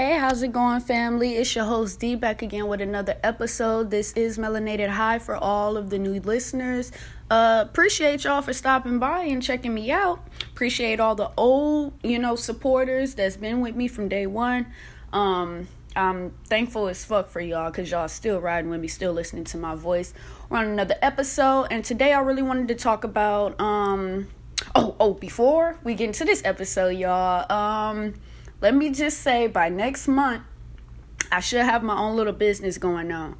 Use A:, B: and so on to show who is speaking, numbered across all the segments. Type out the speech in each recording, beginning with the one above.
A: Hey, how's it going, family? It's your host D back again with another episode. This is Melanated High for all of the new listeners. Uh, appreciate y'all for stopping by and checking me out. Appreciate all the old, you know, supporters that's been with me from day one. Um, I'm thankful as fuck for y'all because y'all still riding with me, still listening to my voice. We're on another episode, and today I really wanted to talk about um oh oh before we get into this episode, y'all, um let me just say by next month I should have my own little business going on.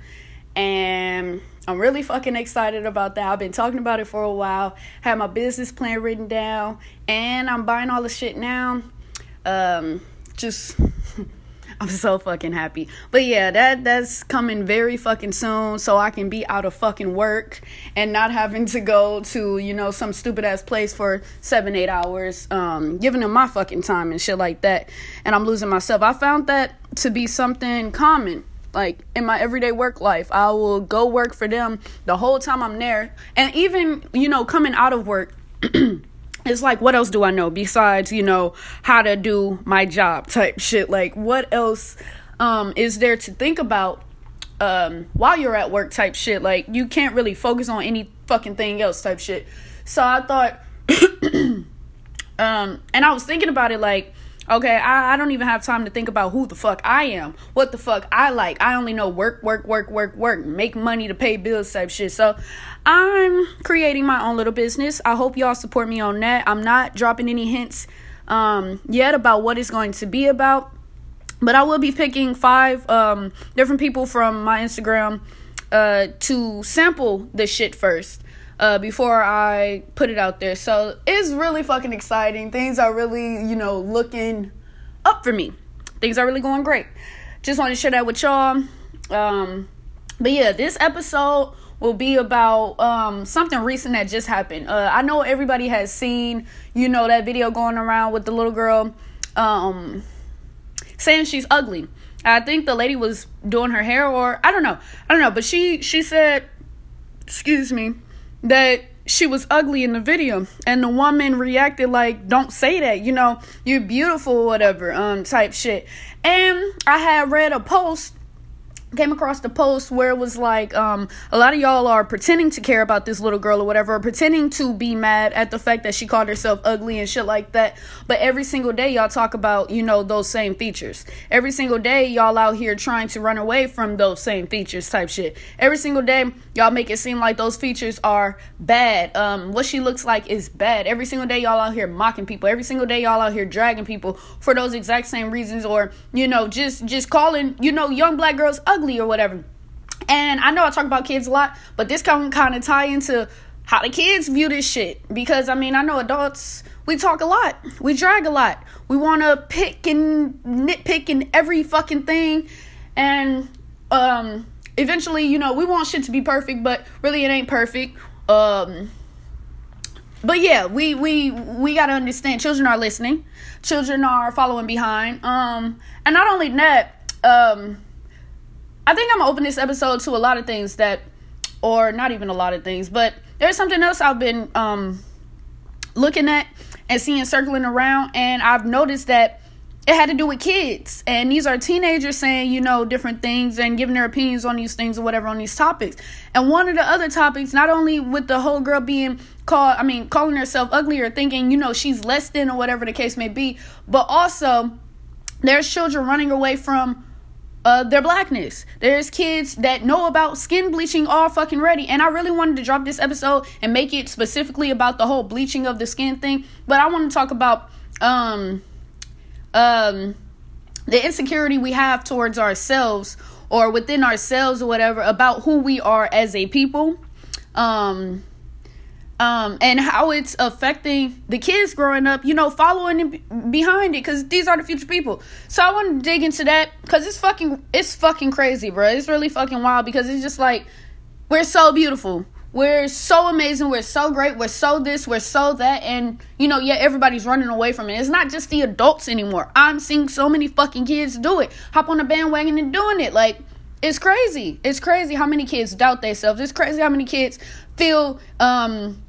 A: And I'm really fucking excited about that. I've been talking about it for a while. Had my business plan written down and I'm buying all the shit now. Um just I'm so fucking happy. But yeah, that that's coming very fucking soon so I can be out of fucking work and not having to go to, you know, some stupid ass place for 7 8 hours um giving them my fucking time and shit like that. And I'm losing myself. I found that to be something common like in my everyday work life i will go work for them the whole time i'm there and even you know coming out of work it's like what else do i know besides you know how to do my job type shit? Like what else um is there to think about um while you're at work type shit? Like you can't really focus on any fucking thing else type shit. So i thought um and i was thinking about it like Okay, I, I don't even have time to think about who the fuck I am, what the fuck I like. I only know work, work, work, work, work, make money to pay bills type shit. So I'm creating my own little business. I hope y'all support me on that. I'm not dropping any hints um, yet about what it's going to be about, but I will be picking five um, different people from my Instagram uh, to sample the shit first uh, before I put it out there. So it's really fucking exciting. Things are really, you know, looking up for me. Things are really going great. Just wanted to share that with y'all. Um, but yeah, this episode will be about um, something recent that just happened. Uh, I know everybody has seen, you know, that video going around with the little girl um, saying she's ugly. I think the lady was doing her hair, or I don't know, I don't know, but she she said, excuse me, that she was ugly in the video and the woman reacted like don't say that you know you're beautiful whatever um type shit. And i had read a post came across the post where it was like um, a lot of y'all are pretending to care about this little girl or whatever or pretending to be mad at the fact that she called herself ugly and shit like that. But every single day y'all talk about you know those same features. Every single day y'all out here trying to run away from those same features type shit. Every single day y'all make it seem like those features are bad. Um, what she looks like is bad. Every single day y'all out here mocking people. Every single day y'all out here dragging people for those exact same reasons or you know just just calling you know young black girls ugly ugly or whatever. And I know I talk about kids a lot, but this can kind of tie into how the kids view this shit. Because I mean, I know adults, we talk a lot, we drag a lot, we want to pick and nitpick in every fucking thing. And um, eventually, you know, we want shit to be perfect, but really it ain't perfect. Um, but yeah, we we we gotta understand. Children are listening. Children are following behind. Um, and not only that, um, I think I'm gonna open this episode to a lot of things that, or not even a lot of things, but there's something else I've been um, looking at and seeing circling around, and I've noticed that it had to do with kids. And these are teenagers saying, you know, different things and giving their opinions on these things or whatever on these topics. And one of the other topics, not only with the whole girl being called, I mean, calling herself ugly or thinking, you know, she's less than or whatever the case may be, but also there's children running away from uh, their blackness. There's kids that know about skin bleaching all fucking ready. And I really wanted to drop this episode and make it specifically about the whole bleaching of the skin thing. But I want to talk about um um the insecurity we have towards ourselves or within ourselves or whatever about who we are as a people. Um um, and how it's affecting the kids growing up, you know, following behind it because these are the future people. So I want to dig into that because it's fucking, it's fucking crazy, bro. It's really fucking wild because it's just like we're so beautiful, we're so amazing, we're so great, we're so this, we're so that, and you know, yeah, everybody's running away from it. It's not just the adults anymore. I'm seeing so many fucking kids do it, hop on the bandwagon and doing it, like. It's crazy. It's crazy how many kids doubt themselves. It's crazy how many kids feel um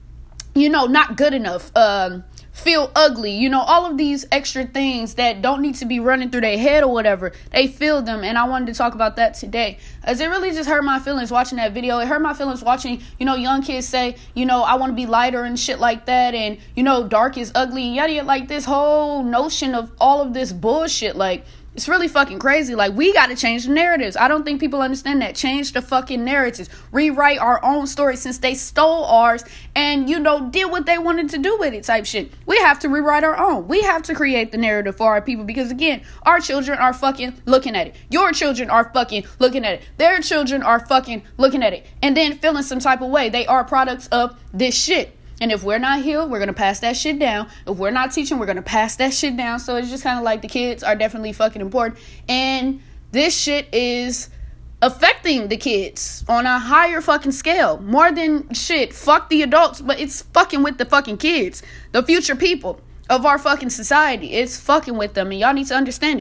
A: you know, not good enough. Um, feel ugly. You know, all of these extra things that don't need to be running through their head or whatever. They feel them. And I wanted to talk about that today. As it really just hurt my feelings watching that video. It hurt my feelings watching, you know, young kids say, you know, I want to be lighter and shit like that. And, you know, dark is ugly and yada yada. Like this whole notion of all of this bullshit. Like, it's really fucking crazy. Like, we got to change the narratives. I don't think people understand that. Change the fucking narratives. Rewrite our own story since they stole ours and, you know, did what they wanted to do with it type shit. We have to rewrite our own. We have to create the narrative for our people because, again, our children are fucking looking at it. Your children are fucking looking at it. Their children are fucking looking at it. And then feeling some type of way. They are products of this shit. And if we're not healed, we're gonna pass that shit down. If we're not teaching, we're gonna pass that shit down. So it's just kind of like the kids are definitely fucking important. And this shit is affecting the kids on a higher fucking scale. More than shit. Fuck the adults, but it's fucking with the fucking kids. The future people of our fucking society. It's fucking with them. And y'all need to understand.